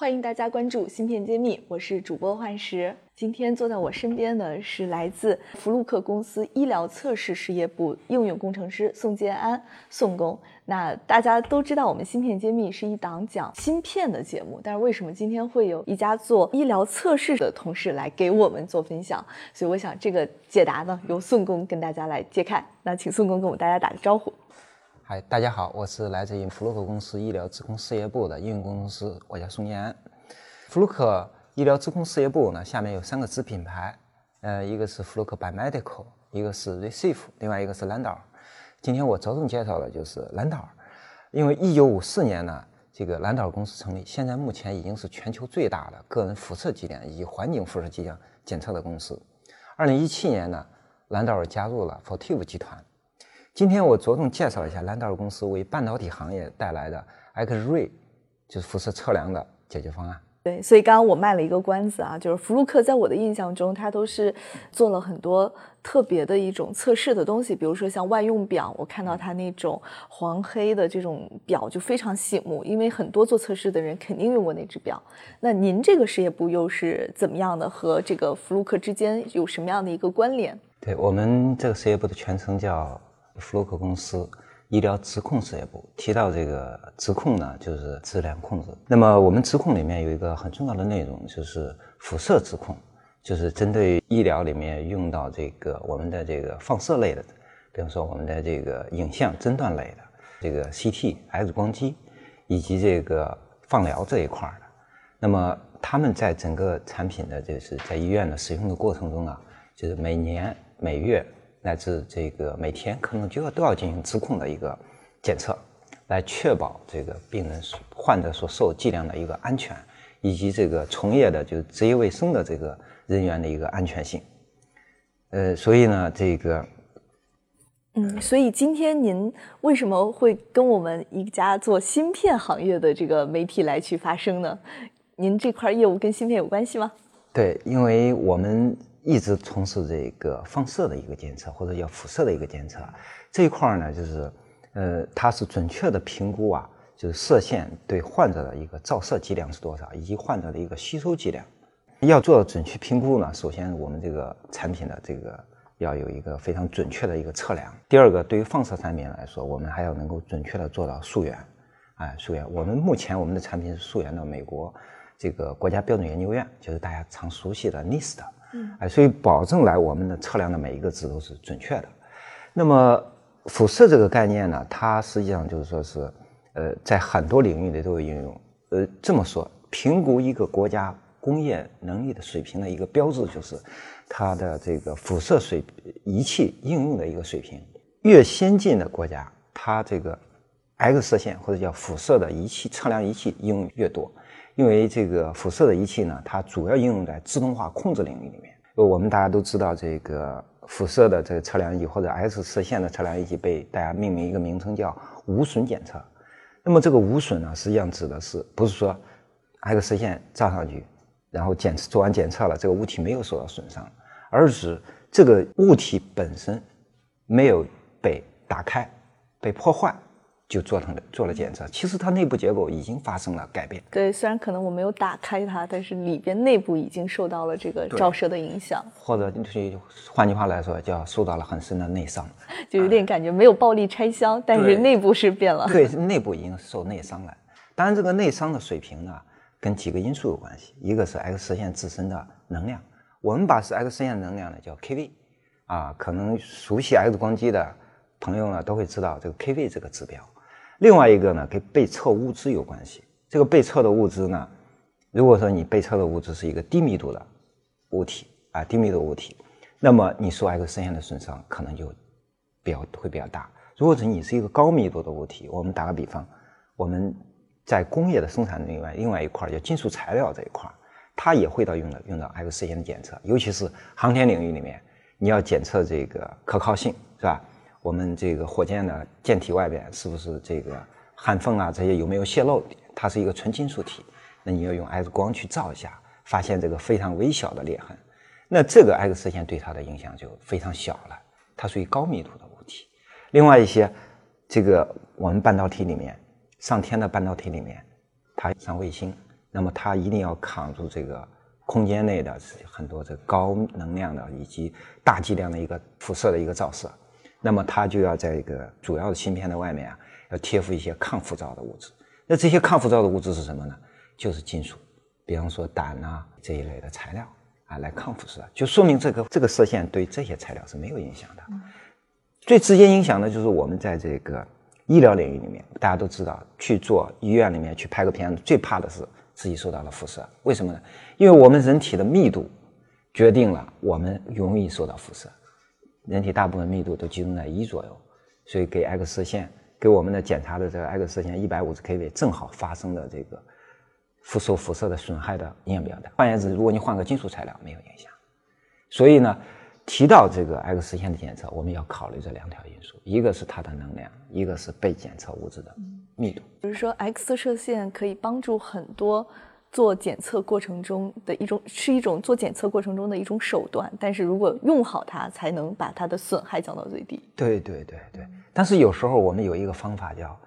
欢迎大家关注芯片揭秘，我是主播幻石。今天坐在我身边的是来自福禄克公司医疗测试事业部应用工程师宋建安，宋工。那大家都知道，我们芯片揭秘是一档讲芯片的节目，但是为什么今天会有一家做医疗测试的同事来给我们做分享？所以我想这个解答呢，由宋工跟大家来揭开。那请宋工跟我们大家打个招呼。嗨，大家好，我是来自于弗洛克公司医疗质控事业部的应用工程师，我叫宋建安。弗洛克医疗质控事业部呢，下面有三个子品牌，呃，一个是弗洛克 Biomedical，一个是 Receive，另外一个是兰道尔。今天我着重介绍的就是兰道尔，因为一九五四年呢，这个兰道尔公司成立，现在目前已经是全球最大的个人辐射剂量以及环境辐射剂量检测的公司。二零一七年呢，兰道尔加入了 Fortive 集团。今天我着重介绍一下兰道尔公司为半导体行业带来的 X-ray，就是辐射测量的解决方案。对，所以刚刚我卖了一个关子啊，就是福禄克在我的印象中，它都是做了很多特别的一种测试的东西，比如说像万用表，我看到它那种黄黑的这种表就非常醒目，因为很多做测试的人肯定用过那只表。那您这个事业部又是怎么样的？和这个福禄克之间有什么样的一个关联？对我们这个事业部的全称叫。福洛克公司医疗质控事业部提到这个质控呢，就是质量控制。那么我们质控里面有一个很重要的内容，就是辐射质控，就是针对医疗里面用到这个我们的这个放射类的，比如说我们的这个影像诊断类的，这个 CT、X 光机，以及这个放疗这一块的。那么他们在整个产品的就是在医院的使用的过程中啊，就是每年每月。乃至这个每天可能就要都要进行质控的一个检测，来确保这个病人患者所受剂量的一个安全，以及这个从业的就是职业卫生的这个人员的一个安全性。呃，所以呢，这个，嗯，所以今天您为什么会跟我们一家做芯片行业的这个媒体来去发声呢？您这块业务跟芯片有关系吗？对，因为我们。一直从事这个放射的一个监测，或者叫辐射的一个监测这一块呢，就是呃，它是准确的评估啊，就是射线对患者的一个照射剂量是多少，以及患者的一个吸收剂量。要做到准确评估呢，首先我们这个产品的这个要有一个非常准确的一个测量。第二个，对于放射产品来说，我们还要能够准确的做到溯源。哎，溯源，我们目前我们的产品是溯源到美国这个国家标准研究院，就是大家常熟悉的 NIST。嗯，哎，所以保证来我们的测量的每一个值都是准确的。那么辐射这个概念呢，它实际上就是说是，呃，在很多领域里都有应用。呃，这么说，评估一个国家工业能力的水平的一个标志，就是它的这个辐射水仪器应用的一个水平。越先进的国家，它这个 X 射线或者叫辐射的仪器测量仪器应用越多。因为这个辐射的仪器呢，它主要应用在自动化控制领域里面。我们大家都知道，这个辐射的这个测量仪或者 X 射线的测量仪器被大家命名一个名称叫无损检测。那么这个无损呢，实际上指的是不是说 X 射线照上去，然后检测做完检测了，这个物体没有受到损伤，而是这个物体本身没有被打开、被破坏。就做成了做了检测，其实它内部结构已经发生了改变。对，虽然可能我没有打开它，但是里边内部已经受到了这个照射的影响，或者就是换句话来说，叫受到了很深的内伤，就有点感觉没有暴力拆箱，但是内部是变了。对，内部已经受内伤了。当然，这个内伤的水平呢，跟几个因素有关系，一个是 X 射线自身的能量，我们把是 X 射线能量呢叫 kV，啊，可能熟悉 X 光机的朋友呢都会知道这个 kV 这个指标。另外一个呢，跟被测物质有关系。这个被测的物质呢，如果说你被测的物质是一个低密度的物体啊，低密度物体，那么你受 X 射线的损伤可能就比较会比较大。如果是你是一个高密度的物体，我们打个比方，我们在工业的生产另外另外一块叫金属材料这一块，它也会到用到用到 X 射线的检测，尤其是航天领域里面，你要检测这个可靠性，是吧？我们这个火箭的舰体外边是不是这个焊缝啊这些有没有泄漏？它是一个纯金属体，那你要用 X 光去照一下，发现这个非常微小的裂痕，那这个 X 射线对它的影响就非常小了。它属于高密度的物体。另外一些，这个我们半导体里面上天的半导体里面，它上卫星，那么它一定要扛住这个空间内的很多这高能量的以及大剂量的一个辐射的一个照射，那么它就要在一个主要的芯片的外面啊，要贴附一些抗辐照的物质。那这些抗辐照的物质是什么呢？就是金属，比方说胆啊这一类的材料啊，来抗辐射，就说明这个这个射线对这些材料是没有影响的。最直接影响的就是我们在这个医疗领域里面，大家都知道，去做医院里面去拍个片子，最怕的是自己受到了辐射。为什么呢？因为我们人体的密度决定了我们容易受到辐射，人体大部分密度都集中在一左右，所以给 X 射线。给我们的检查的这个 X 射线一百五十 kV 正好发生的这个辐受辐射的损害的影响比较大。换言之，如果你换个金属材料，没有影响。所以呢，提到这个 X 射线的检测，我们要考虑这两条因素：一个是它的能量，一个是被检测物质的密度。就是说，X 射线可以帮助很多。做检测过程中的一种是一种做检测过程中的一种手段，但是如果用好它，才能把它的损害降到最低。对对对对，但是有时候我们有一个方法叫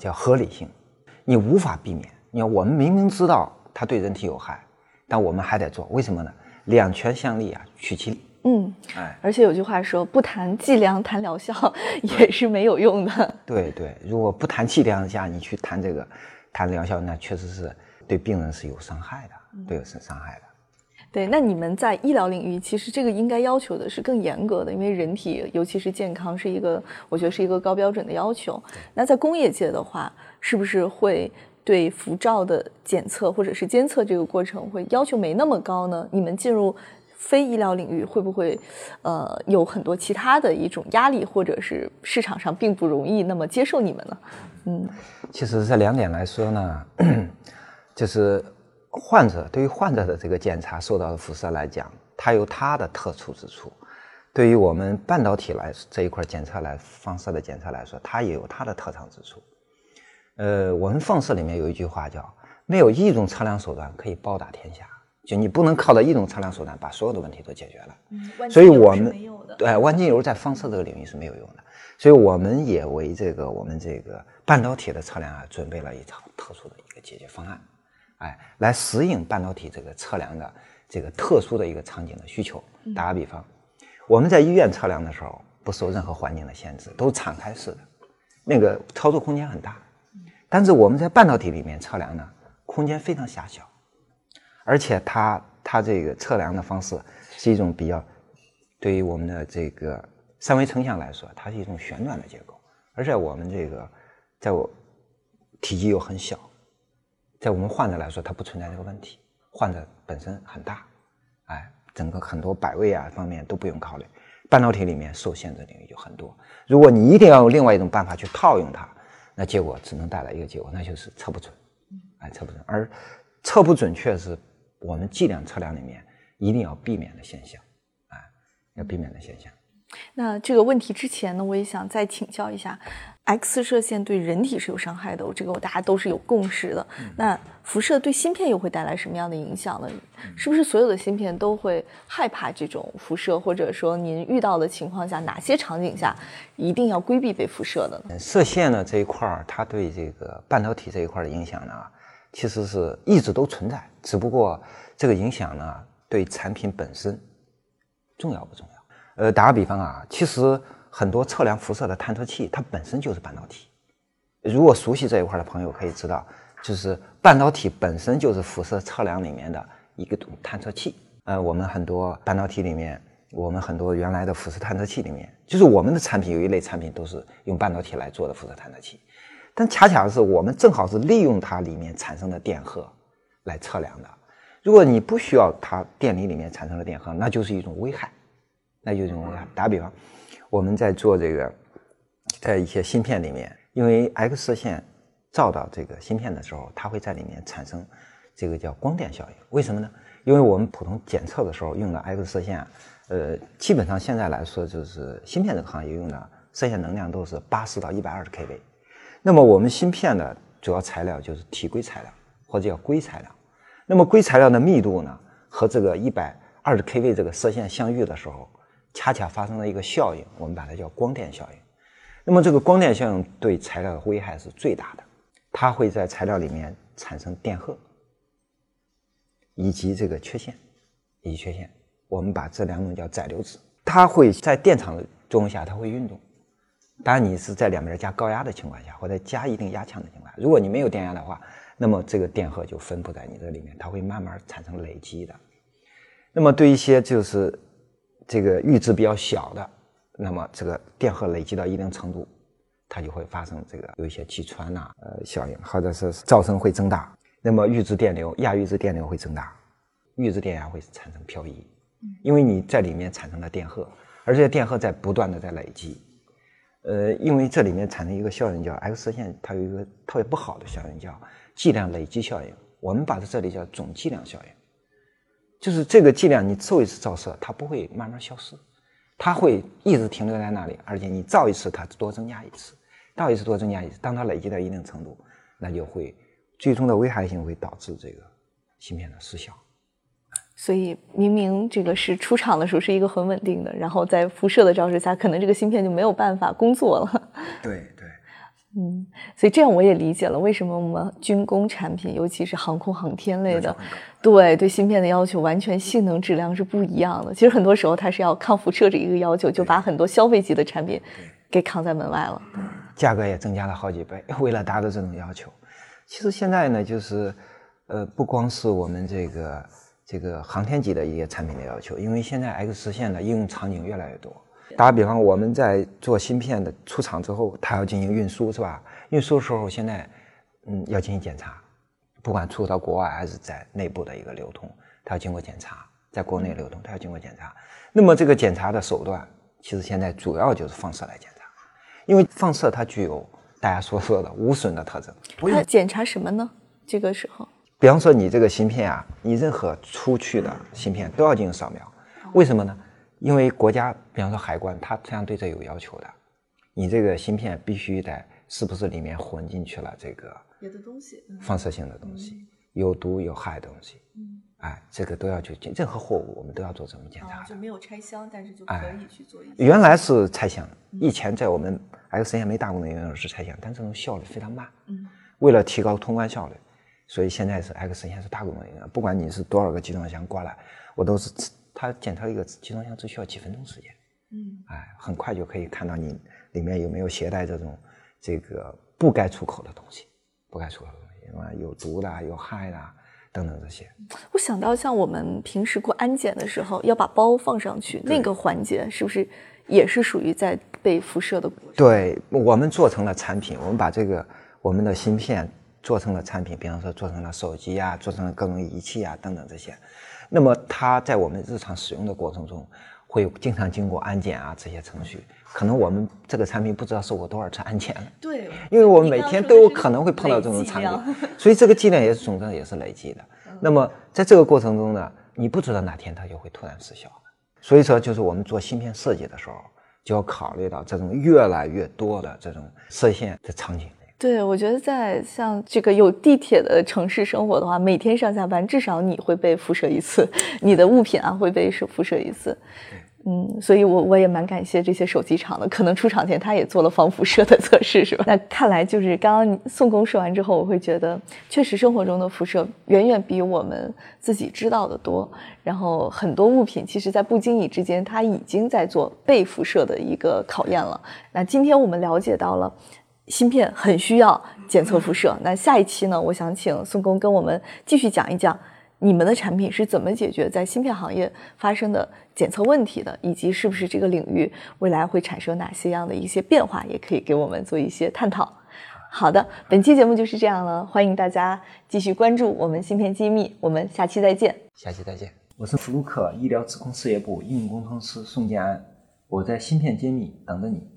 叫合理性，你无法避免。你看，我们明明知道它对人体有害，但我们还得做，为什么呢？两全相利啊，取其利。嗯，哎，而且有句话说，不谈剂量谈疗效也是没有用的。对对，如果不谈剂量下，你去谈这个谈疗效，那确实是。对病人是有伤害的，对有是伤害的。对，那你们在医疗领域，其实这个应该要求的是更严格的，因为人体尤其是健康是一个，我觉得是一个高标准的要求。那在工业界的话，是不是会对辐照的检测或者是监测这个过程会要求没那么高呢？你们进入非医疗领域，会不会呃有很多其他的一种压力，或者是市场上并不容易那么接受你们呢？嗯，其实这两点来说呢。就是患者对于患者的这个检查受到的辐射来讲，它有它的特殊之处；对于我们半导体来这一块检测来放射的检测来说，它也有它的特长之处。呃，我们放射里面有一句话叫“没有一种测量手段可以包打天下”，就你不能靠着一种测量手段把所有的问题都解决了。嗯，所以我们对万金油在放射这个领域是没有用的。所以我们也为这个我们这个半导体的测量啊准备了一套特殊的一个解决方案。哎，来适应半导体这个测量的这个特殊的一个场景的需求。打个比方，我们在医院测量的时候，不受任何环境的限制，都是敞开式的，那个操作空间很大。但是我们在半导体里面测量呢，空间非常狭小，而且它它这个测量的方式是一种比较，对于我们的这个三维成像来说，它是一种旋转的结构，而且我们这个在我体积又很小。在我们患者来说，它不存在这个问题。患者本身很大，哎，整个很多摆位啊方面都不用考虑。半导体里面受限制领域就很多。如果你一定要用另外一种办法去套用它，那结果只能带来一个结果，那就是测不准，哎，测不准。而测不准确是我们计量测量里面一定要避免的现象，哎，要避免的现象。那这个问题之前呢，我也想再请教一下。X 射线对人体是有伤害的，这个大家都是有共识的。那辐射对芯片又会带来什么样的影响呢？是不是所有的芯片都会害怕这种辐射，或者说您遇到的情况下，哪些场景下一定要规避被辐射的呢？射线呢这一块儿，它对这个半导体这一块的影响呢，其实是一直都存在，只不过这个影响呢对产品本身重要不重要？呃，打个比方啊，其实。很多测量辐射的探测器，它本身就是半导体。如果熟悉这一块的朋友可以知道，就是半导体本身就是辐射测量里面的一个种探测器。呃，我们很多半导体里面，我们很多原来的辐射探测器里面，就是我们的产品有一类产品都是用半导体来做的辐射探测器。但恰恰是我们正好是利用它里面产生的电荷来测量的。如果你不需要它电离里面产生的电荷，那就是一种危害，那就是一种危害。打比方。我们在做这个，在一些芯片里面，因为 X 射线照到这个芯片的时候，它会在里面产生这个叫光电效应。为什么呢？因为我们普通检测的时候用的 X 射线，呃，基本上现在来说就是芯片这个行业用的射线能量都是八十到一百二十 kV。那么我们芯片的主要材料就是体硅材料或者叫硅材料。那么硅材料的密度呢，和这个一百二十 kV 这个射线相遇的时候，恰恰发生了一个效应，我们把它叫光电效应。那么这个光电效应对材料的危害是最大的，它会在材料里面产生电荷，以及这个缺陷，以及缺陷。我们把这两种叫载流子，它会在电场的作用下，它会运动。当然，你是在两边加高压的情况下，或者加一定压强的情况下，如果你没有电压的话，那么这个电荷就分布在你这里面，它会慢慢产生累积的。那么对一些就是这个阈值比较小的。那么这个电荷累积到一定程度，它就会发生这个有一些击穿呐，呃效应，或者是噪声会增大。那么阈值电流、亚阈值电流会增大，阈值电压会产生漂移，因为你在里面产生了电荷，而且电荷在不断的在累积。呃，因为这里面产生一个效应叫 X 射线，它有一个特别不好的效应叫剂量累积效应。我们把它这里叫总剂量效应，就是这个剂量你受一次照射，它不会慢慢消失。它会一直停留在那里，而且你照一次，它多增加一次，照一次多增加一次。当它累积到一定程度，那就会最终的危害性会导致这个芯片的失效。所以明明这个是出厂的时候是一个很稳定的，然后在辐射的照射下，可能这个芯片就没有办法工作了。对。嗯，所以这样我也理解了为什么我们军工产品，尤其是航空航天类的，对对芯片的要求完全性能质量是不一样的。其实很多时候它是要抗辐射这一个要求，就把很多消费级的产品给扛在门外了，价格也增加了好几倍，为了达到这种要求。其实现在呢，就是呃，不光是我们这个这个航天级的一些产品的要求，因为现在 X 射线的应用场景越来越多。打个比方，我们在做芯片的出厂之后，它要进行运输，是吧？运输的时候，现在嗯要进行检查，不管出到国外还是在内部的一个流通，它要经过检查，在国内流通，它要经过检查。那么这个检查的手段，其实现在主要就是放射来检查，因为放射它具有大家所说的无损的特征。它检查什么呢？这个时候，比方说你这个芯片啊，你任何出去的芯片都要进行扫描，为什么呢？因为国家，比方说海关，它这样对这有要求的，你这个芯片必须得是不是里面混进去了这个别的东西，放射性的东西，有毒有害的东西，嗯，哎，这个都要去检，任何货物我们都要做这种检查，就没有拆箱，但是就可以去做。原来是拆箱，以前在我们 X 射线没大功能应用是拆箱，但这种效率非常慢，嗯，为了提高通关效率，所以现在是 X 射线是大功能应用，不管你是多少个集装箱过来，我都是。它检测一个集装箱只需要几分钟时间，嗯，哎，很快就可以看到你里面有没有携带这种这个不该出口的东西，不该出口的东西，啊，有毒的、有害的等等这些。我想到像我们平时过安检的时候要把包放上去，那个环节是不是也是属于在被辐射的？对，我们做成了产品，我们把这个我们的芯片做成了产品，比方说做成了手机啊，做成了各种仪器啊等等这些。那么它在我们日常使用的过程中，会经常经过安检啊这些程序，可能我们这个产品不知道受过多少次安检了。对，因为我们每天都有可能会碰到这种产品，所以这个剂量也是总的也是累积的。那么在这个过程中呢，你不知道哪天它就会突然失效。所以说，就是我们做芯片设计的时候，就要考虑到这种越来越多的这种射线的场景。对，我觉得在像这个有地铁的城市生活的话，每天上下班至少你会被辐射一次，你的物品啊会被辐射一次。嗯，所以我我也蛮感谢这些手机厂的，可能出厂前他也做了防辐射的测试，是吧？那看来就是刚刚宋工说完之后，我会觉得确实生活中的辐射远远比我们自己知道的多。然后很多物品其实，在不经意之间，它已经在做被辐射的一个考验了。那今天我们了解到了。芯片很需要检测辐射。那下一期呢？我想请宋工跟我们继续讲一讲你们的产品是怎么解决在芯片行业发生的检测问题的，以及是不是这个领域未来会产生哪些样的一些变化，也可以给我们做一些探讨。好的，本期节目就是这样了，欢迎大家继续关注我们芯片机密，我们下期再见。下期再见，我是福禄克医疗智控事业部应用工程师宋建安，我在芯片揭秘等着你。